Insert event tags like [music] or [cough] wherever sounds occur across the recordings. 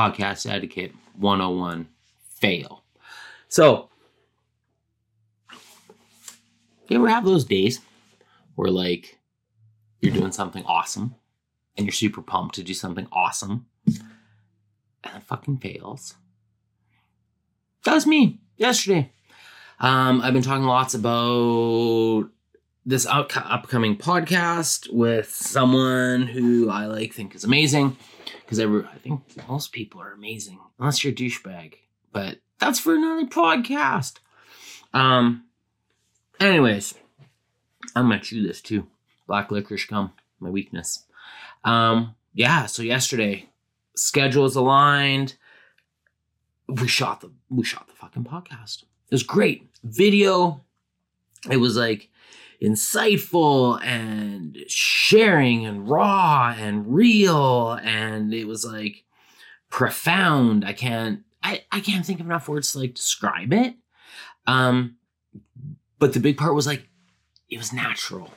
Podcast Etiquette 101 Fail. So, you ever have those days where, like, you're doing something awesome and you're super pumped to do something awesome and it fucking fails? That was me yesterday. Um, I've been talking lots about this up- upcoming podcast with someone who I like think is amazing because I, re- I think most people are amazing unless you're a douchebag, but that's for another podcast. Um, anyways, I'm gonna chew this too. Black licorice gum, my weakness. Um, yeah. So yesterday, schedules aligned. We shot the we shot the fucking podcast. It was great video. It was like insightful and sharing and raw and real and it was like profound. I can't I, I can't think of enough words to like describe it. Um but the big part was like it was natural.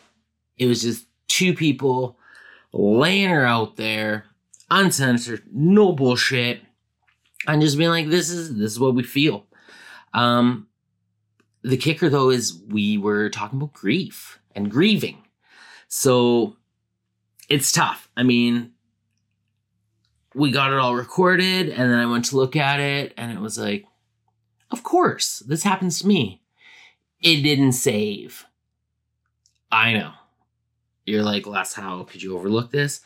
It was just two people laying her out there, uncensored, no bullshit, and just being like, this is this is what we feel. Um the kicker though is we were talking about grief and grieving. So it's tough. I mean, we got it all recorded and then I went to look at it and it was like, of course, this happens to me. It didn't save. I know. You're like, Les, how could you overlook this?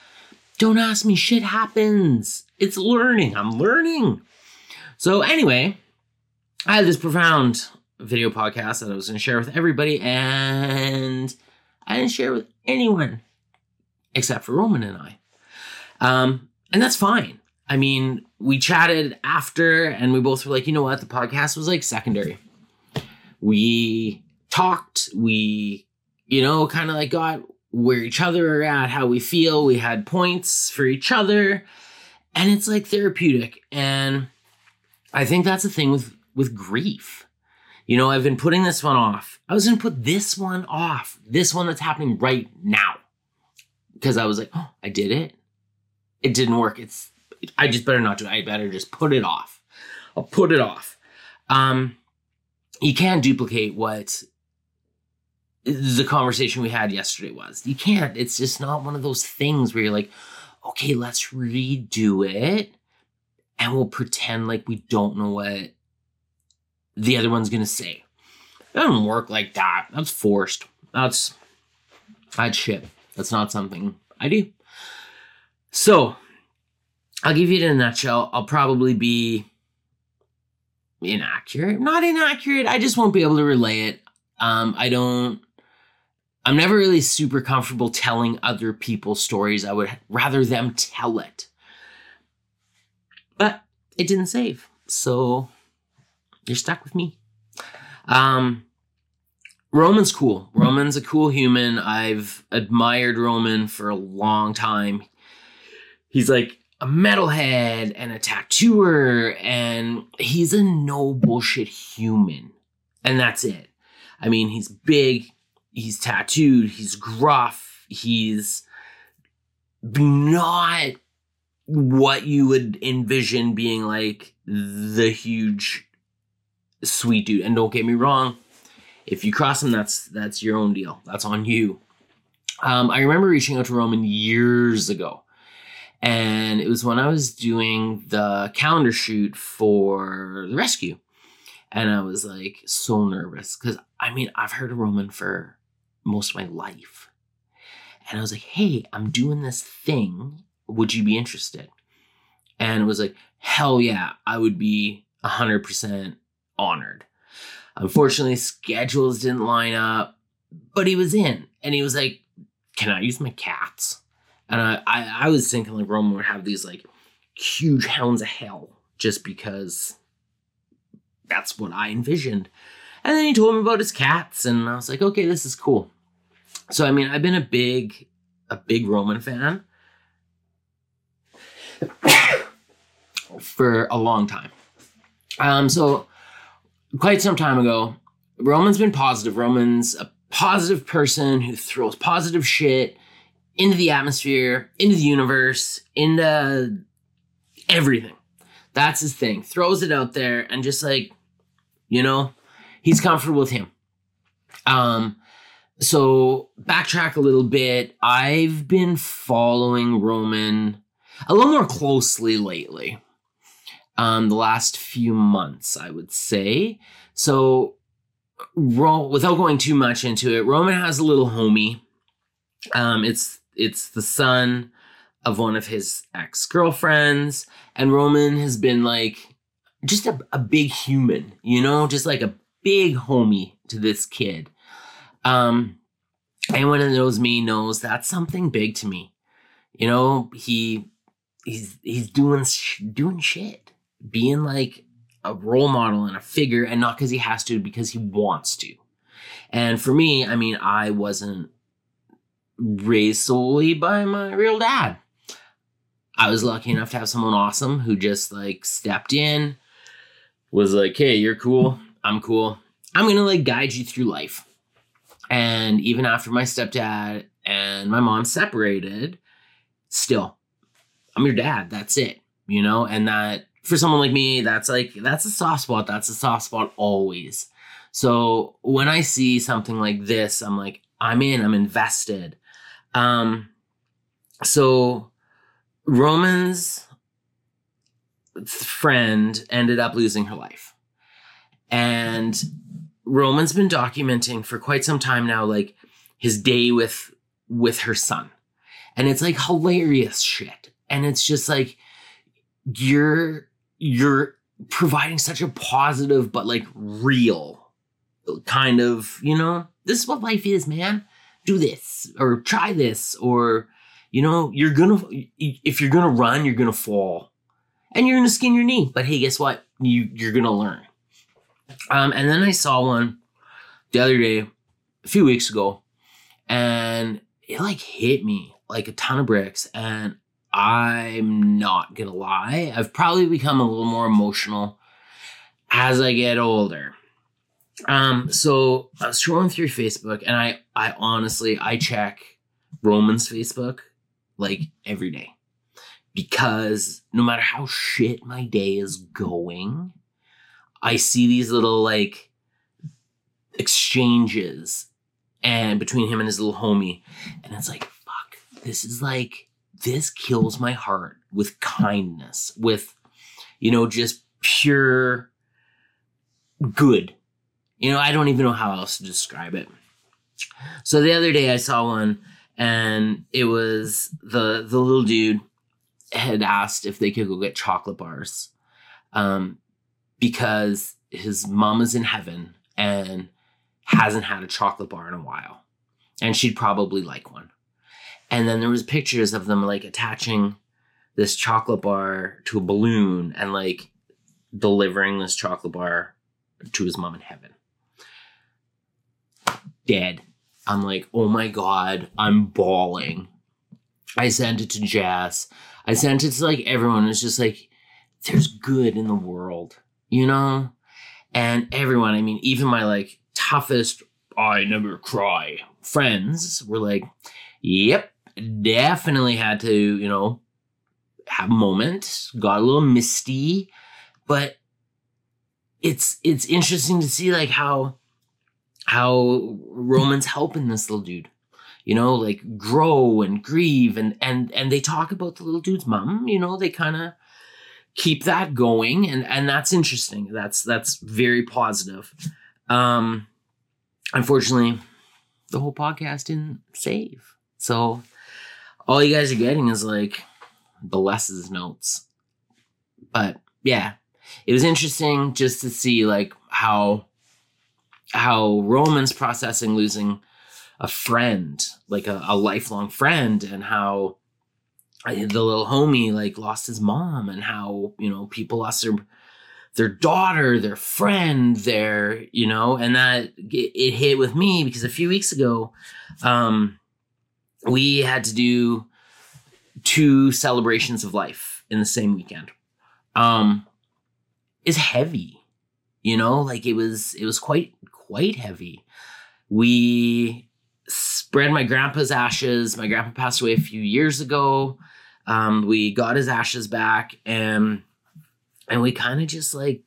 Don't ask me, shit happens. It's learning. I'm learning. So, anyway, I had this profound video podcast that I was going to share with everybody, and I didn't share with anyone except for Roman and I. Um, and that's fine. I mean, we chatted after, and we both were like, you know what? The podcast was like secondary. We talked, we, you know, kind of like got where each other are at, how we feel. We had points for each other, and it's like therapeutic. And I think that's the thing with with grief. You know, I've been putting this one off. I was going to put this one off, this one that's happening right now, because I was like, oh, I did it. It didn't work. It's I just better not do it. I better just put it off. I'll put it off. Um, you can't duplicate what the conversation we had yesterday was. You can't. It's just not one of those things where you're like, okay, let's redo it and we'll pretend like we don't know what the other one's gonna say. It doesn't work like that. That's forced. That's that's shit. That's not something I do. So I'll give you it in a nutshell. I'll probably be inaccurate. Not inaccurate. I just won't be able to relay it. Um, I don't I'm never really super comfortable telling other people's stories. I would rather them tell it. But it didn't save. So you're stuck with me. Um Roman's cool. Roman's a cool human. I've admired Roman for a long time. He's like a metalhead and a tattooer, and he's a no bullshit human. And that's it. I mean, he's big, he's tattooed, he's gruff, he's not what you would envision being like the huge sweet dude. And don't get me wrong, if you cross him, that's that's your own deal. That's on you. Um, I remember reaching out to Roman years ago, and it was when I was doing the calendar shoot for the rescue, and I was like so nervous because I mean I've heard of Roman for most of my life, and I was like, hey, I'm doing this thing. Would you be interested? And it was like, hell yeah, I would be hundred percent honored. Unfortunately, schedules didn't line up, but he was in and he was like, Can I use my cats? And I, I, I was thinking like Roman would have these like huge hounds of hell just because that's what I envisioned. And then he told me about his cats, and I was like, okay, this is cool. So I mean, I've been a big, a big Roman fan [coughs] for a long time. Um, so quite some time ago, Roman's been positive. Roman's a positive person who throws positive shit into the atmosphere, into the universe, into everything. That's his thing. Throws it out there and just like, you know, he's comfortable with him. Um, so backtrack a little bit. I've been following Roman a little more closely lately. Um, the last few months, I would say. So, Ro- without going too much into it, Roman has a little homie. Um, it's it's the son of one of his ex girlfriends, and Roman has been like just a, a big human, you know, just like a big homie to this kid. Um, anyone that knows me knows that's something big to me. You know, he he's he's doing sh- doing shit, being like a role model and a figure, and not because he has to, because he wants to. And for me, I mean, I wasn't raised solely by my real dad. I was lucky enough to have someone awesome who just like stepped in, was like, "Hey, you're cool. I'm cool. I'm gonna like guide you through life." And even after my stepdad and my mom separated, still, I'm your dad. That's it, you know? And that for someone like me, that's like, that's a soft spot. That's a soft spot always. So when I see something like this, I'm like, I'm in, I'm invested. Um, so Roman's friend ended up losing her life. And Roman's been documenting for quite some time now, like his day with with her son. And it's like hilarious shit. And it's just like you're you're providing such a positive but like real kind of, you know, this is what life is, man. Do this or try this or you know, you're gonna if you're gonna run, you're gonna fall. And you're gonna skin your knee. But hey, guess what? You you're gonna learn. Um, and then I saw one the other day, a few weeks ago, and it like hit me like a ton of bricks. And I'm not gonna lie, I've probably become a little more emotional as I get older. Um, so I was scrolling through Facebook, and I, I honestly, I check Roman's Facebook like every day because no matter how shit my day is going, I see these little like exchanges and between him and his little homie. And it's like, fuck, this is like, this kills my heart with kindness, with, you know, just pure good. You know, I don't even know how else to describe it. So the other day I saw one and it was the the little dude had asked if they could go get chocolate bars. Um, because his mom is in heaven and hasn't had a chocolate bar in a while and she'd probably like one and then there was pictures of them like attaching this chocolate bar to a balloon and like delivering this chocolate bar to his mom in heaven. Dead. I'm like oh my god i'm bawling. I sent it to Jess i sent it to like everyone. It's just like there's good in the world you know? And everyone, I mean, even my like toughest, I never cry friends were like, yep, definitely had to, you know, have moments, got a little misty, but it's it's interesting to see like how how Roman's helping this little dude you know like grow and grieve and and and they talk about the little dude's mom you know they kind of keep that going and and that's interesting. That's that's very positive. Um unfortunately the whole podcast didn't save. So all you guys are getting is like the lessons notes. But yeah it was interesting just to see like how how roman's processing losing a friend like a, a lifelong friend and how the little homie like lost his mom and how you know people lost their their daughter their friend their you know and that it hit with me because a few weeks ago um we had to do two celebrations of life in the same weekend. Um is heavy you know like it was it was quite quite heavy. We spread my grandpa's ashes. My grandpa passed away a few years ago. Um, we got his ashes back and and we kind of just like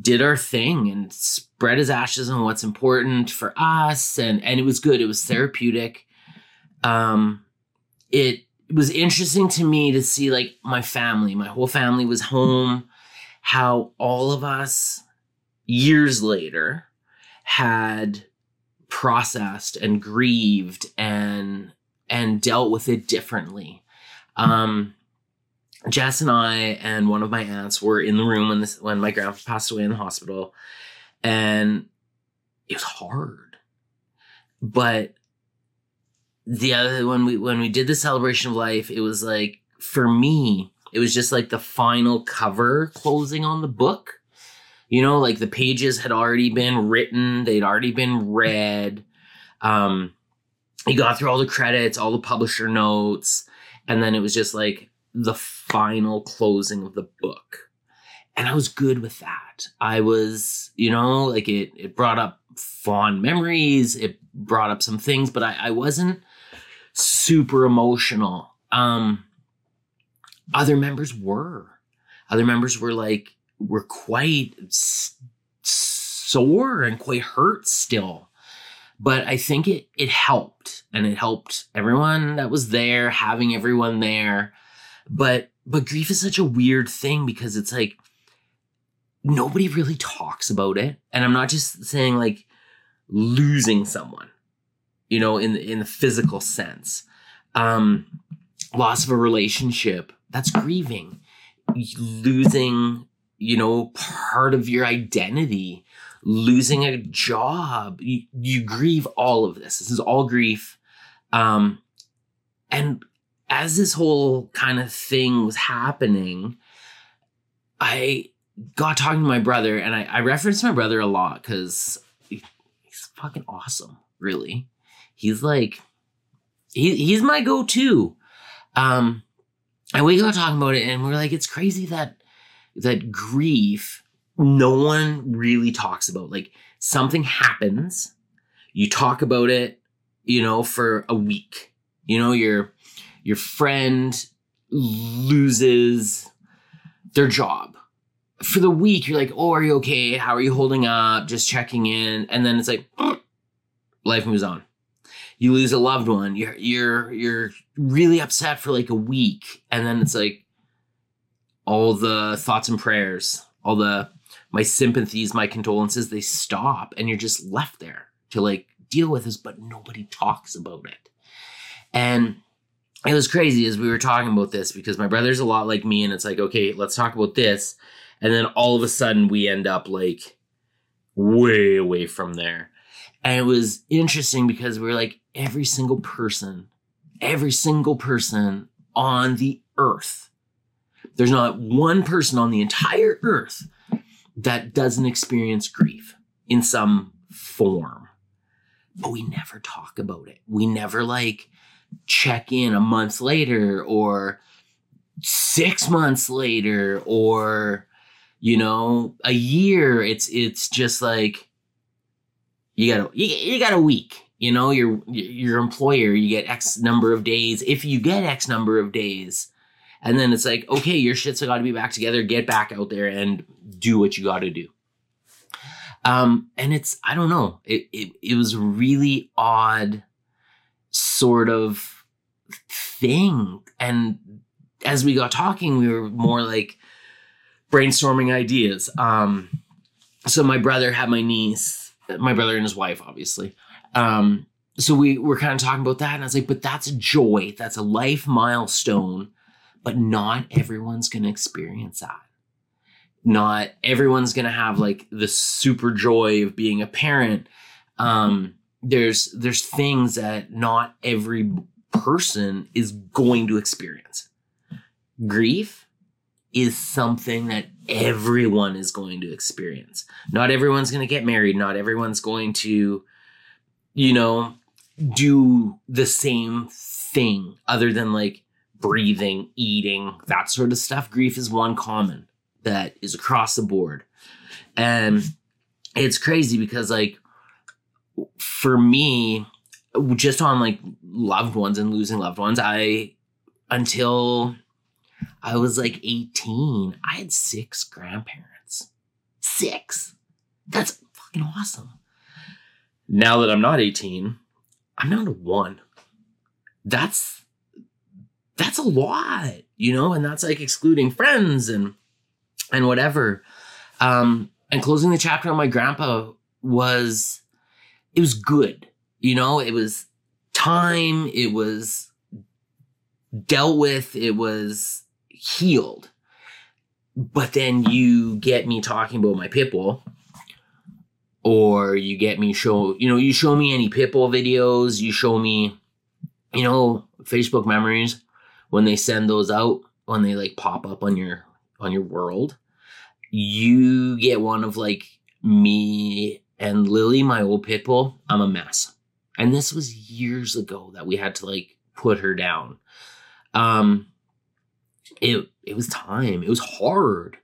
did our thing and spread his ashes on what's important for us and and it was good. It was therapeutic um it was interesting to me to see like my family. My whole family was home. How all of us years later had processed and grieved and and dealt with it differently. Um Jess and I and one of my aunts were in the room when this when my grandpa passed away in the hospital, and it was hard. But the other when we when we did the celebration of life, it was like for me, it was just like the final cover closing on the book. You know, like the pages had already been written, they'd already been read. Um, you got through all the credits, all the publisher notes, and then it was just like the final closing of the book. And I was good with that. I was, you know, like it it brought up fond memories, it brought up some things, but I, I wasn't super emotional. Um other members were. Other members were like were quite s- sore and quite hurt still. But I think it it helped and it helped everyone that was there, having everyone there but but grief is such a weird thing because it's like nobody really talks about it and i'm not just saying like losing someone you know in in the physical sense. Um loss of a relationship that's grieving. Losing you know part of your identity. Losing a job. You, you grieve all of this. This is all grief. Um and as this whole kind of thing was happening, I got talking to my brother, and I, I referenced my brother a lot because he's fucking awesome. Really, he's like he he's my go-to. Um, and we got talking about it, and we're like, it's crazy that that grief no one really talks about. Like something happens, you talk about it, you know, for a week. You know, you're your friend loses their job for the week you're like oh are you okay how are you holding up just checking in and then it's like [sniffs] life moves on you lose a loved one you're you're you're really upset for like a week and then it's like all the thoughts and prayers all the my sympathies my condolences they stop and you're just left there to like deal with this but nobody talks about it. And it was crazy as we were talking about this because my brother's a lot like me and it's like okay let's talk about this and then all of a sudden we end up like way away from there and it was interesting because we are like every single person every single person on the earth there's not one person on the entire earth that doesn't experience grief in some form. But we never talk about it. We never like check in a month later or six months later or you know a year. It's it's just like you got a you, you got a week you know your your employer you get x number of days if you get x number of days and then it's like okay your shit's got to be back together get back out there and do what you got to do um and it's i don't know it, it it was really odd sort of thing. And as we got talking, we were more like brainstorming ideas. Um, so my brother had my niece, my brother and his wife, obviously. Um, so we were kind of talking about that, and I was like, but that's a joy, that's a life milestone, but not everyone's gonna experience that. Not everyone's gonna have like the super joy of being a parent. Um, there's there's things that not every person is going to experience. Grief is something that everyone is going to experience. Not everyone's going to get married, not everyone's going to you know do the same thing other than like breathing, eating, that sort of stuff. Grief is one common that is across the board. And it's crazy because like for me, just on like loved ones and losing loved ones, I until I was like 18. I had six grandparents. Six. That's fucking awesome. Now that I'm not 18, I'm down to one. That's that's a lot, you know, and that's like excluding friends and and whatever. Um, and closing the chapter on my grandpa was it was good. You know, it was time, it was dealt with, it was healed. But then you get me talking about my pit bull, or you get me show, you know, you show me any pit bull videos, you show me, you know, Facebook memories when they send those out, when they like pop up on your on your world, you get one of like me and Lily, my old pit bull. I'm a mess. And this was years ago that we had to like put her down. Um it it was time. It was hard.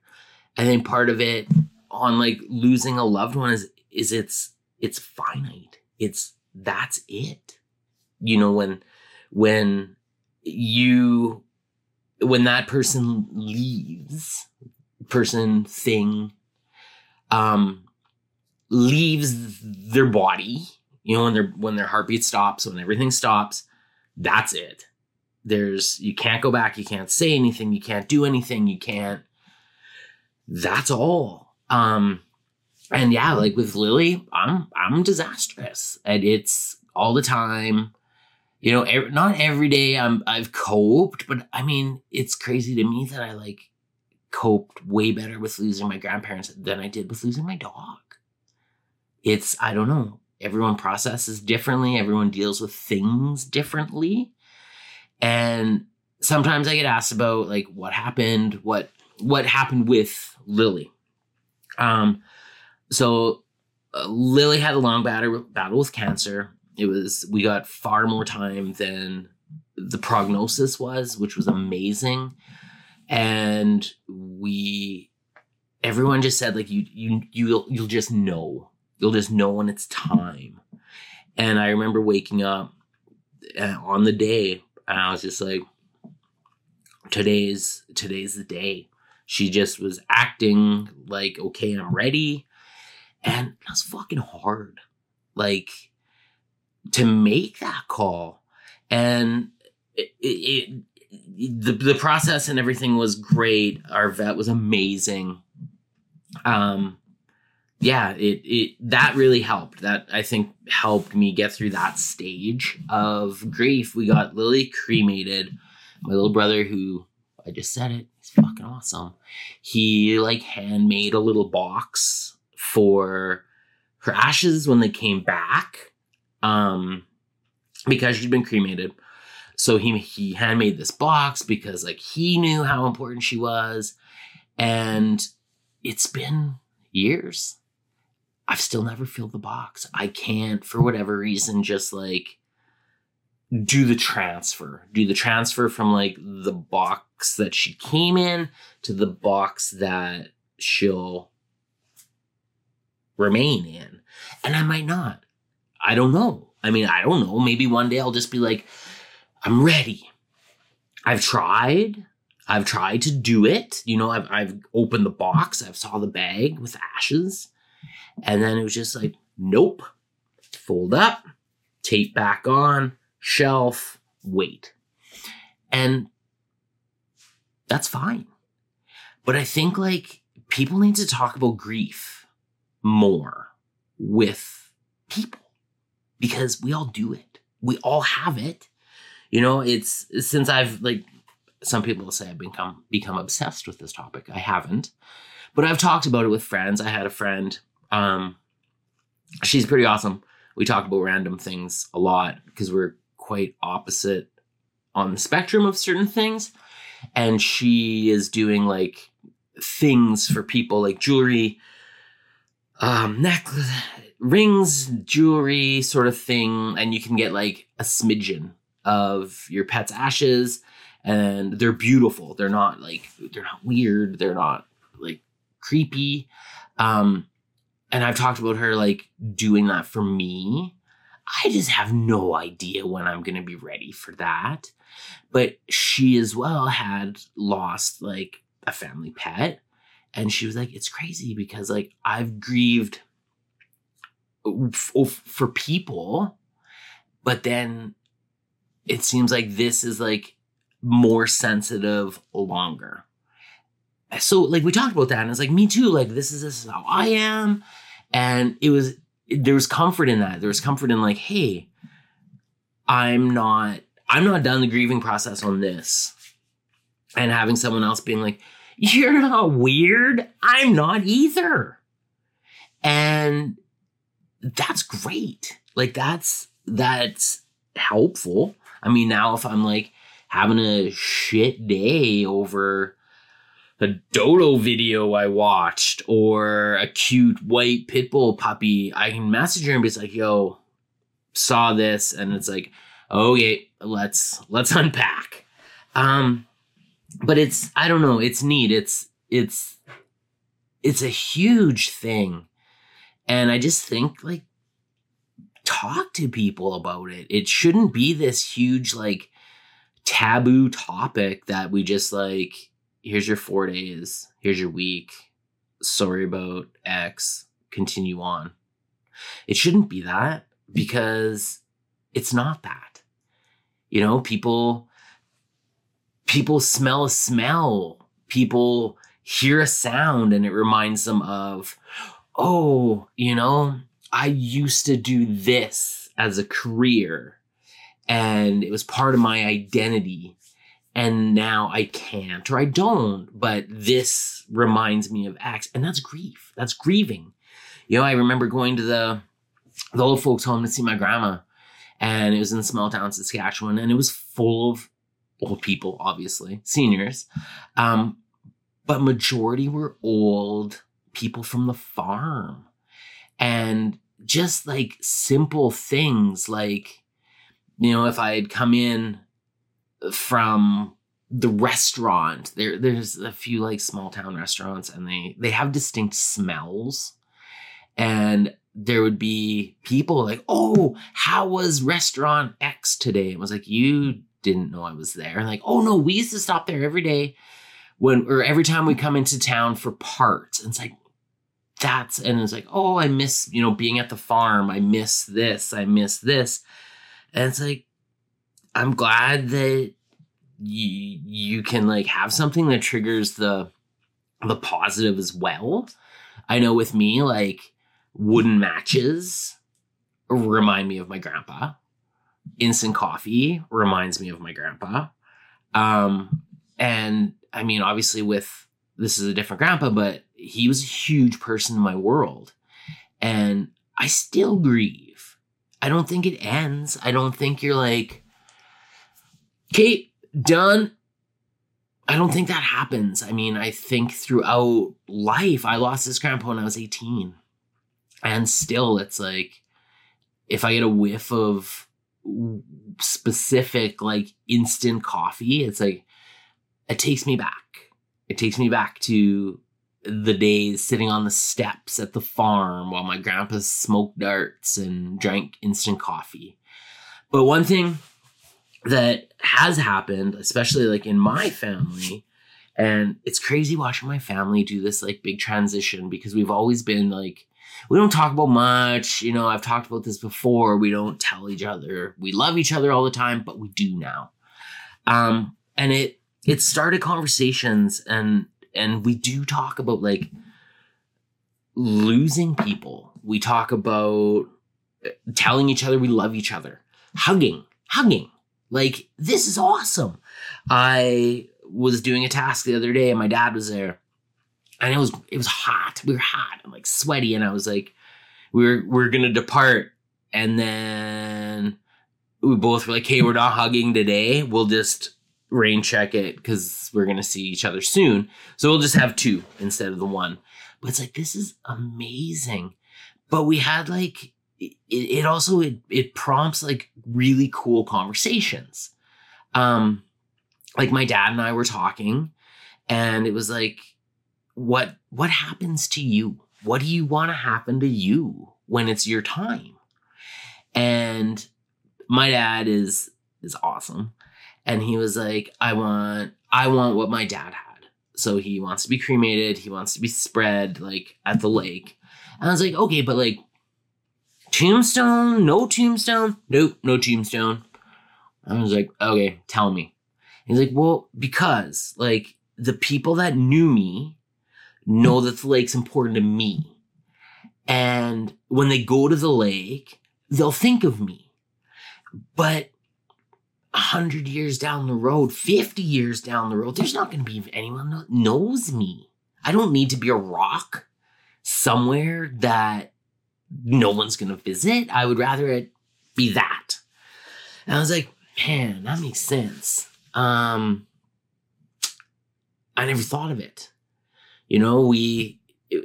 I think part of it on like losing a loved one is is it's it's finite. It's that's it. You know when when you when that person leaves, person thing um leaves their body, you know, when their when their heartbeat stops, when everything stops, that's it. There's you can't go back, you can't say anything, you can't do anything, you can't that's all. Um and yeah, like with Lily, I'm I'm disastrous. And it's all the time. You know, not every day I'm I've coped, but I mean, it's crazy to me that I like coped way better with losing my grandparents than I did with losing my dog. It's I don't know. Everyone processes differently, everyone deals with things differently. And sometimes I get asked about like what happened, what what happened with Lily. Um so uh, Lily had a long battle battle with cancer. It was we got far more time than the prognosis was, which was amazing. And we everyone just said like you you you'll you'll just know. You'll just know when it's time. And I remember waking up uh, on the day and I was just like today's today's the day. She just was acting like okay, I'm ready and that's fucking hard. Like to make that call. And it, it, it, the, the process and everything was great. Our vet was amazing. Um, yeah, it, it, that really helped. That I think helped me get through that stage of grief. We got Lily cremated. My little brother, who I just said it, he's fucking awesome. He like handmade a little box for her ashes when they came back um because she'd been cremated so he he handmade this box because like he knew how important she was and it's been years i've still never filled the box i can't for whatever reason just like do the transfer do the transfer from like the box that she came in to the box that she'll remain in. And I might not. I don't know. I mean, I don't know. Maybe one day I'll just be like, I'm ready. I've tried. I've tried to do it. You know, I've, I've opened the box. I've saw the bag with ashes. And then it was just like, nope. Fold up, tape back on, shelf, wait. And that's fine. But I think like people need to talk about grief more with people because we all do it. We all have it. You know, it's since I've like some people say I've become become obsessed with this topic. I haven't. But I've talked about it with friends. I had a friend um she's pretty awesome. We talk about random things a lot because we're quite opposite on the spectrum of certain things. And she is doing like things for people like jewelry um, necklace, rings, jewelry sort of thing, and you can get like a smidgen of your pet's ashes, and they're beautiful. They're not like they're not weird. They're not like creepy. Um, and I've talked about her like doing that for me. I just have no idea when I'm going to be ready for that. But she as well had lost like a family pet. And she was like, it's crazy because like I've grieved oh, f- for people, but then it seems like this is like more sensitive longer. So like we talked about that and it's like me too like this is this is how I am and it was there was comfort in that. There was comfort in like hey I'm not I'm not done the grieving process on this. And having someone else being like you're not weird. I'm not either. And that's great. Like that's that's helpful. I mean, now if I'm like having a shit day over a dodo video I watched or a cute white pit bull puppy, I can message her and be like, yo, saw this, and it's like, okay, let's let's unpack. Um, but it's I don't know, it's neat. It's it's it's a huge thing. And I just think like talk to people about it. It shouldn't be this huge like taboo topic that we just like here's your 4 days, here's your week. Sorry about X, continue on. It shouldn't be that because it's not that. You know, people people smell a smell. People hear a sound and it reminds them of, oh, you know, I used to do this as a career and it was part of my identity. And now I can't or I don't, but this reminds me of X. And that's grief. That's grieving. You know, I remember going to the, the old folks home to see my grandma and it was in small town Saskatchewan and it was full of old people, obviously, seniors. Um, but majority were old people from the farm. And just like simple things like, you know, if I had come in from the restaurant, there there's a few like small town restaurants and they they have distinct smells. And there would be people like, oh, how was restaurant X today? It was like, you didn't know I was there. And Like, oh no, we used to stop there every day when or every time we come into town for parts. And it's like, that's and it's like, oh, I miss, you know, being at the farm. I miss this. I miss this. And it's like, I'm glad that you you can like have something that triggers the the positive as well. I know with me, like wooden matches remind me of my grandpa instant coffee reminds me of my grandpa. Um, and I mean, obviously, with this is a different grandpa, but he was a huge person in my world. And I still grieve. I don't think it ends. I don't think you're like, Kate, done. I don't think that happens. I mean, I think throughout life, I lost this grandpa when I was 18. And still, it's like, if I get a whiff of specific like instant coffee it's like it takes me back it takes me back to the days sitting on the steps at the farm while my grandpa smoked darts and drank instant coffee but one thing that has happened especially like in my family and it's crazy watching my family do this like big transition because we've always been like we don't talk about much. You know, I've talked about this before. We don't tell each other. We love each other all the time, but we do now. Um, and it it started conversations and and we do talk about like losing people. We talk about uh, telling each other we love each other, hugging, hugging. Like this is awesome. I was doing a task the other day and my dad was there and it was it was hot. We were hot. I'm like sweaty, and I was like, we were we are gonna depart, and then we both were like, hey, we're not hugging today. We'll just rain check it because we're gonna see each other soon. So we'll just have two instead of the one. But it's like this is amazing. But we had like it, it also it it prompts like really cool conversations. Um, like my dad and I were talking, and it was like what what happens to you? What do you want to happen to you when it's your time? And my dad is is awesome. And he was like, I want I want what my dad had. So he wants to be cremated, he wants to be spread like at the lake. And I was like, okay, but like tombstone, no tombstone, nope, no tombstone. I was like, okay, tell me. He's like, well, because like the people that knew me know that the lake's important to me. And when they go to the lake, they'll think of me. But a hundred years down the road, 50 years down the road, there's not going to be anyone that knows me. I don't need to be a rock somewhere that no one's going to visit. I would rather it be that. And I was like, man, that makes sense. Um, I never thought of it. You know, we,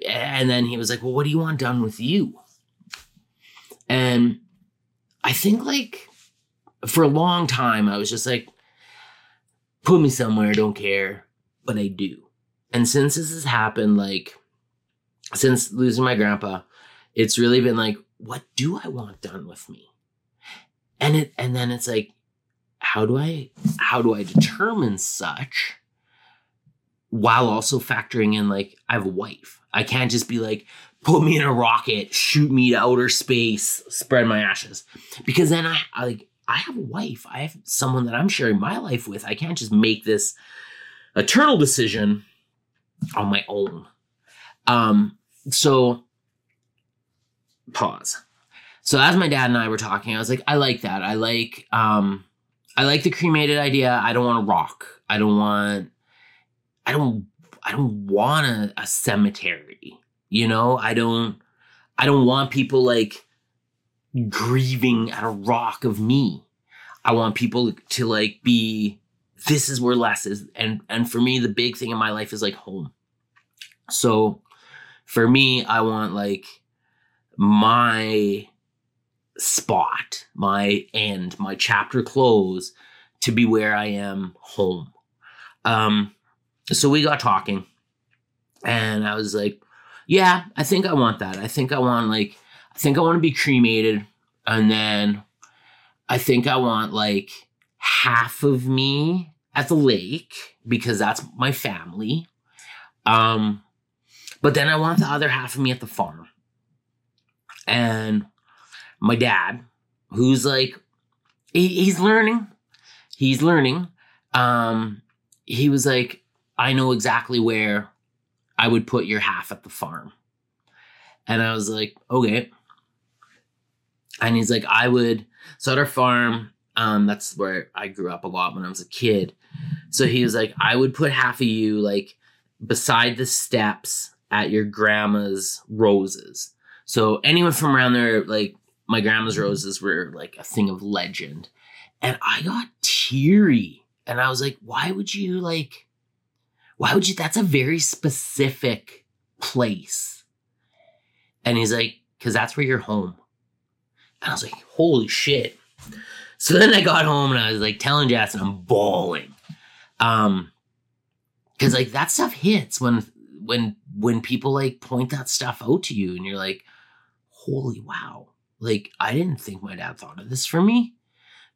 and then he was like, well, what do you want done with you? And I think like for a long time, I was just like, put me somewhere, don't care, but I do. And since this has happened, like, since losing my grandpa, it's really been like, what do I want done with me? And it, and then it's like, how do I, how do I determine such while also factoring in like, I have a wife. I can't just be like, put me in a rocket, shoot me to outer space, spread my ashes. Because then I, I like, I have a wife. I have someone that I'm sharing my life with. I can't just make this eternal decision on my own. Um, so pause. So as my dad and I were talking, I was like, I like that. I like um I like the cremated idea. I don't want a rock. I don't want I don't I don't want a, a cemetery. You know, I don't I don't want people like grieving at a rock of me. I want people to like be this is where Les is and and for me the big thing in my life is like home. So for me I want like my spot, my end, my chapter close to be where I am home. Um so we got talking and I was like, yeah, I think I want that. I think I want like I think I want to be cremated and then I think I want like half of me at the lake because that's my family. Um but then I want the other half of me at the farm. And my dad, who's like he, he's learning. He's learning. Um he was like I know exactly where I would put your half at the farm. And I was like, okay. And he's like, I would. So at our farm, um, that's where I grew up a lot when I was a kid. So he was like, I would put half of you like beside the steps at your grandma's roses. So anyone from around there, like my grandma's roses were like a thing of legend. And I got teary. And I was like, why would you like why would you? That's a very specific place. And he's like, because that's where you're home. And I was like, holy shit. So then I got home and I was like telling Jackson I'm bawling. Um, because like that stuff hits when when when people like point that stuff out to you and you're like, holy wow. Like I didn't think my dad thought of this for me.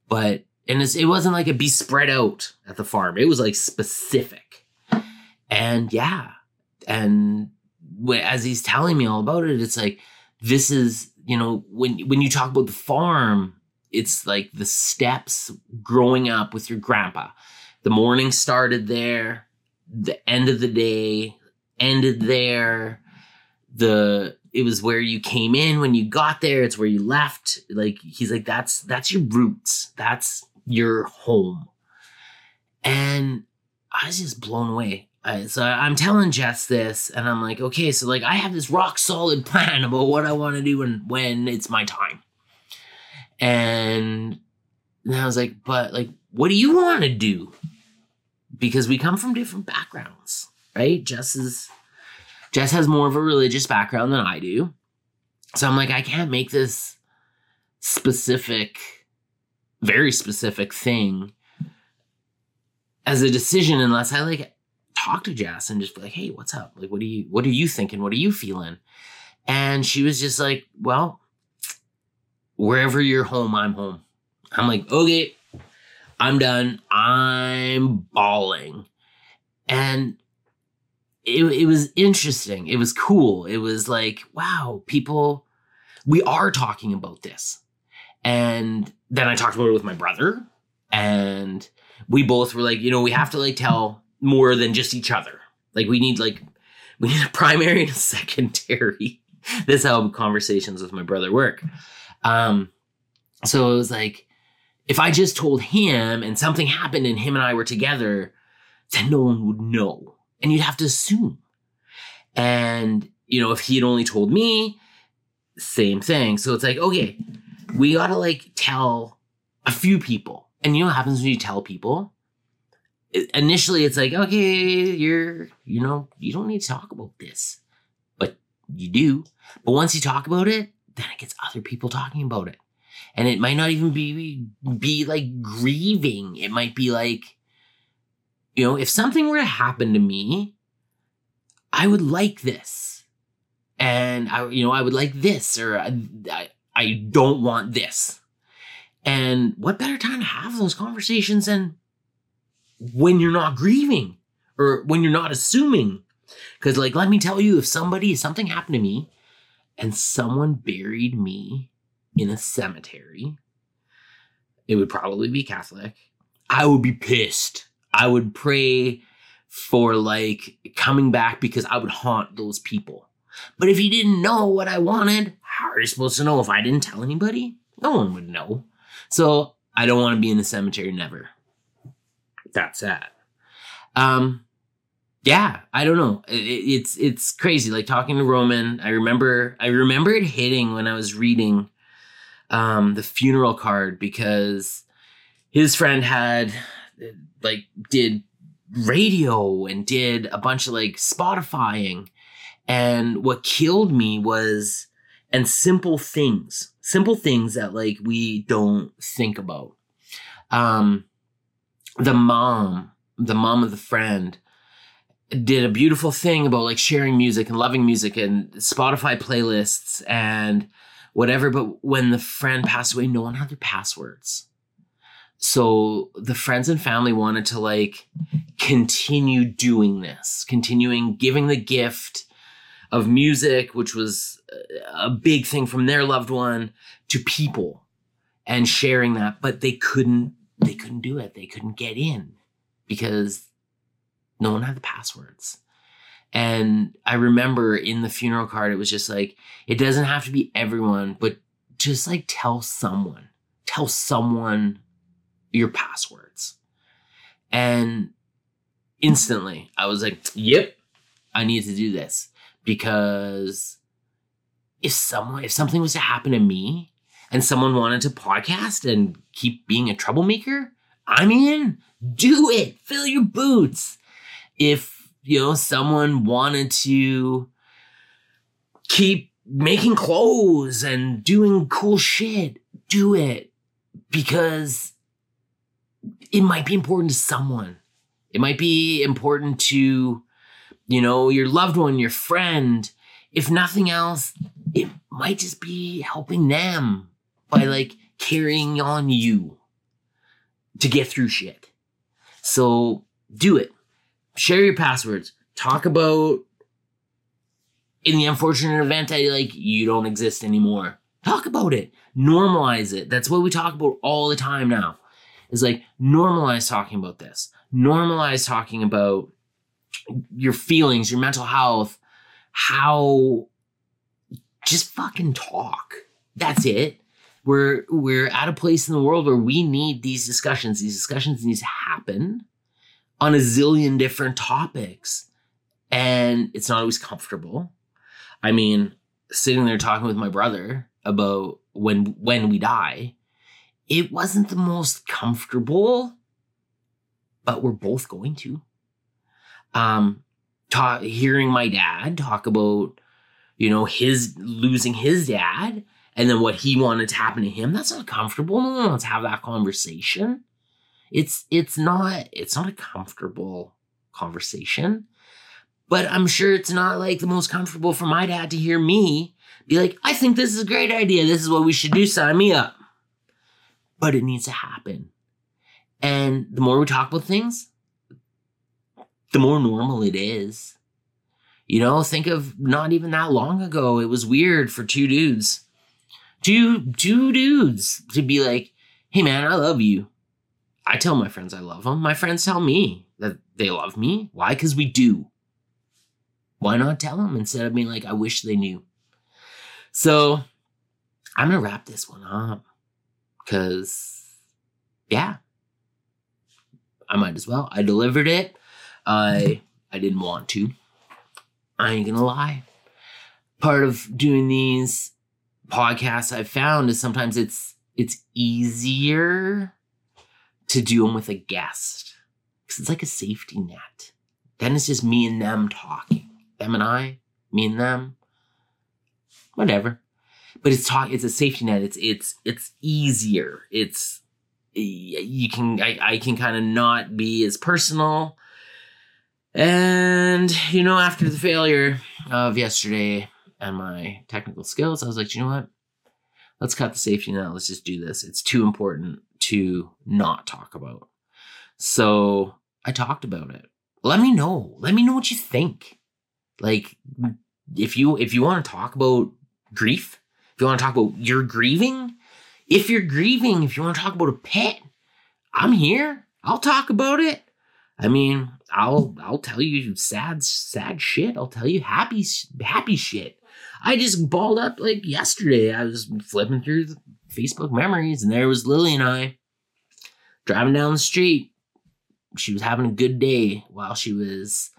But and it wasn't like it be spread out at the farm. It was like specific. And yeah, and as he's telling me all about it, it's like this is you know when when you talk about the farm, it's like the steps growing up with your grandpa. The morning started there, the end of the day ended there. The it was where you came in when you got there. It's where you left. Like he's like that's that's your roots. That's your home. And I was just blown away so I'm telling Jess this, and I'm like, okay, so like I have this rock solid plan about what I want to do when when it's my time. And then I was like, but like, what do you want to do? Because we come from different backgrounds, right? Jess is Jess has more of a religious background than I do. So I'm like, I can't make this specific, very specific thing as a decision unless I like talk to Jess and just be like, hey, what's up? Like, what are you, what are you thinking? What are you feeling? And she was just like, well, wherever you're home, I'm home. I'm like, okay, I'm done. I'm bawling. And it, it was interesting. It was cool. It was like, wow, people, we are talking about this. And then I talked about it with my brother, and we both were like, you know, we have to like tell more than just each other. Like we need like we need a [laughs] primary and a secondary. this is how conversations with my brother work. Um, so it was like, if I just told him and something happened and him and I were together, then no one would know. And you'd have to assume. And, you know, if he had only told me, same thing. So it's like, okay, we gotta like tell a few people. And you know what happens when you tell people? initially it's like, okay, you're, you know, you don't need to talk about this. But you do. But once you talk about it, then it gets other people talking about it. And it might not even be be like grieving. It might be like, you know, if something were to happen to me, I would like this. And I, you know, I would like this, or I, I, don't want this. And what better time to have those conversations than when you're not grieving or when you're not assuming. Because, like, let me tell you, if somebody, if something happened to me and someone buried me in a cemetery, it would probably be Catholic. I would be pissed. I would pray for like coming back because I would haunt those people. But if you didn't know what I wanted, how are you supposed to know if I didn't tell anybody? No one would know. So I don't want to be in the cemetery never That's that. Um, yeah, I don't know. It, it's it's crazy. Like talking to Roman, I remember I remember it hitting when I was reading um, the funeral card because his friend had like did radio and did a bunch of like Spotifying, and what killed me was and simple things, simple things that like we don't think about. Um, the mom, the mom of the friend, did a beautiful thing about like sharing music and loving music and Spotify playlists and whatever. But when the friend passed away, no one had their passwords. So the friends and family wanted to like continue doing this, continuing giving the gift of music, which was uh, a big thing from their loved one to people and sharing that, but they couldn't they couldn't do it. They couldn't get in because no one had the passwords. And I remember in the funeral card, it was just like, it doesn't have to be everyone, but just like tell someone, tell someone your passwords. And instantly I was like, yep, I need to do this because if someone, if something was to happen to me and someone wanted to podcast and keep being a troublemaker, I'm in. Do it. Fill your boots. If, you know, someone wanted to keep making clothes and doing cool shit, do it because it might be important to someone. It might be important to, you know, your loved one, your friend. If nothing else, it might just be helping them by like carrying on you to get through shit. So do it. Share your passwords. Talk about in the unfortunate event that like you don't exist anymore. Talk about it. Normalize it. That's what we talk about all the time now. Is like normalize talking about this. Normalize talking about your feelings, your mental health, how just fucking talk. That's it we're we're at a place in the world where we need these discussions. These discussions need to happen on a zillion different topics. And it's not always comfortable. I mean, sitting there talking with my brother about when when we die, it wasn't the most comfortable, but we're both going to. Um talk, hearing my dad talk about you know his losing his dad and then what he wanted to happen to him that's not comfortable no one wants to have that conversation it's it's not it's not a comfortable conversation But I'm sure it's not like the most comfortable for my dad to hear me be like, I think this is a great idea. This is what we should do. Sign me up. But it needs to happen. And the more we talk about things, the more normal it is. You know, think of not even that long ago, it was weird for two dudes, two two dudes to be like, "Hey man, I love you." I tell my friends I love them. My friends tell me that they love me. Why? Because we do. Why not tell them instead of being like, "I wish they knew." So, I'm gonna wrap this one up because, yeah, I might as well. I delivered it. I I didn't want to. I ain't gonna lie. Part of doing these podcasts I've found is sometimes it's it's easier to do them with a guest because it's like a safety net. Then it's just me and them talking, them and I, me and them, whatever. But it's talk. It's a safety net. It's it's it's easier. It's you can I, I can kind of not be as personal. And you know after the failure of yesterday and my technical skills i was like you know what? Let's cut the safety net. Let's just do this. It's too important to not talk about. So i talked about it. Let me know. Let me know what you think. Like if you if you want to talk about grief if you want to talk about your grieving if you're grieving, if you want to talk about a pet, I'm here. I'll talk about it. I mean, I'll I'll tell you sad sad shit. I'll tell you happy happy shit. I just balled up like yesterday. I was flipping through the Facebook memories, and there was Lily and I driving down the street. She was having a good day while she was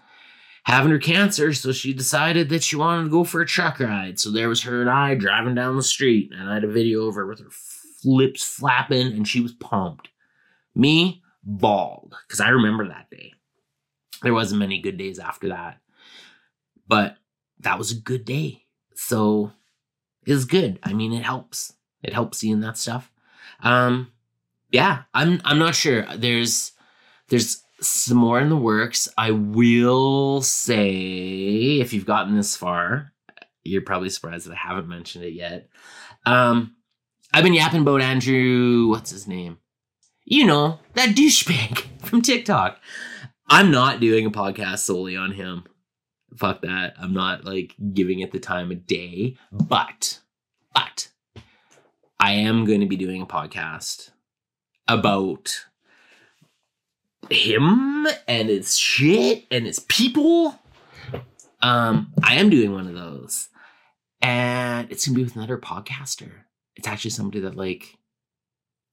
having her cancer, so she decided that she wanted to go for a truck ride. So there was her and I driving down the street, and I had a video of her with her lips flapping, and she was pumped. Me, bald, because I remember that day. There wasn't many good days after that, but that was a good day. So it was good. I mean, it helps. It helps seeing that stuff. Um, yeah, I'm I'm not sure. There's there's some more in the works. I will say, if you've gotten this far, you're probably surprised that I haven't mentioned it yet. Um, I've been yapping about Andrew, what's his name? You know, that douchebag [laughs] from TikTok. I'm not doing a podcast solely on him. Fuck that. I'm not like giving it the time of day. But, but, I am going to be doing a podcast about him and his shit and his people. Um, I am doing one of those. And it's gonna be with another podcaster it's actually somebody that like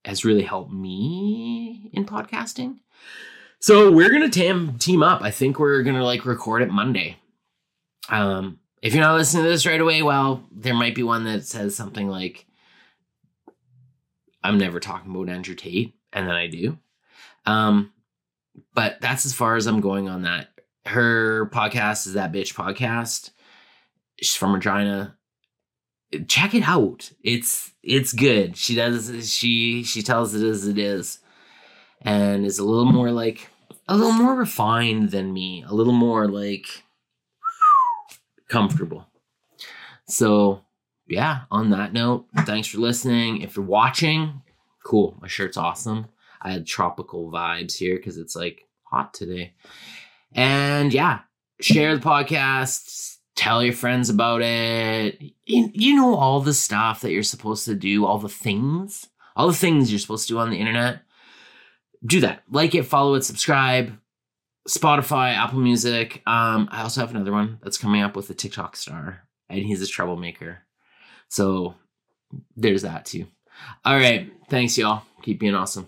has really helped me in podcasting. So we're gonna tam- team up. I think we're gonna like record it Monday. Um, if you're not listening to this right away, well, there might be one that says something like, "I'm never talking about Andrew Tate," and then I do. Um, but that's as far as I'm going on that. Her podcast is that bitch podcast. She's from Regina check it out. It's it's good. She does she she tells it as it is, and is a little more like a little more refined than me. A little more like comfortable. So yeah. On that note, thanks for listening. If you're watching, cool. My shirt's awesome. I had tropical vibes here because it's like hot today. And yeah, share the podcast tell your friends about it. You, you know all the stuff that you're supposed to do, all the things, all the things you're supposed to do on the internet. Do that. Like it, follow it, subscribe. Spotify, Apple Music. Um, I also have another one that's coming up with a TikTok star, and he's a troublemaker. So there's that too. All right. Thanks, y'all. Keep being awesome.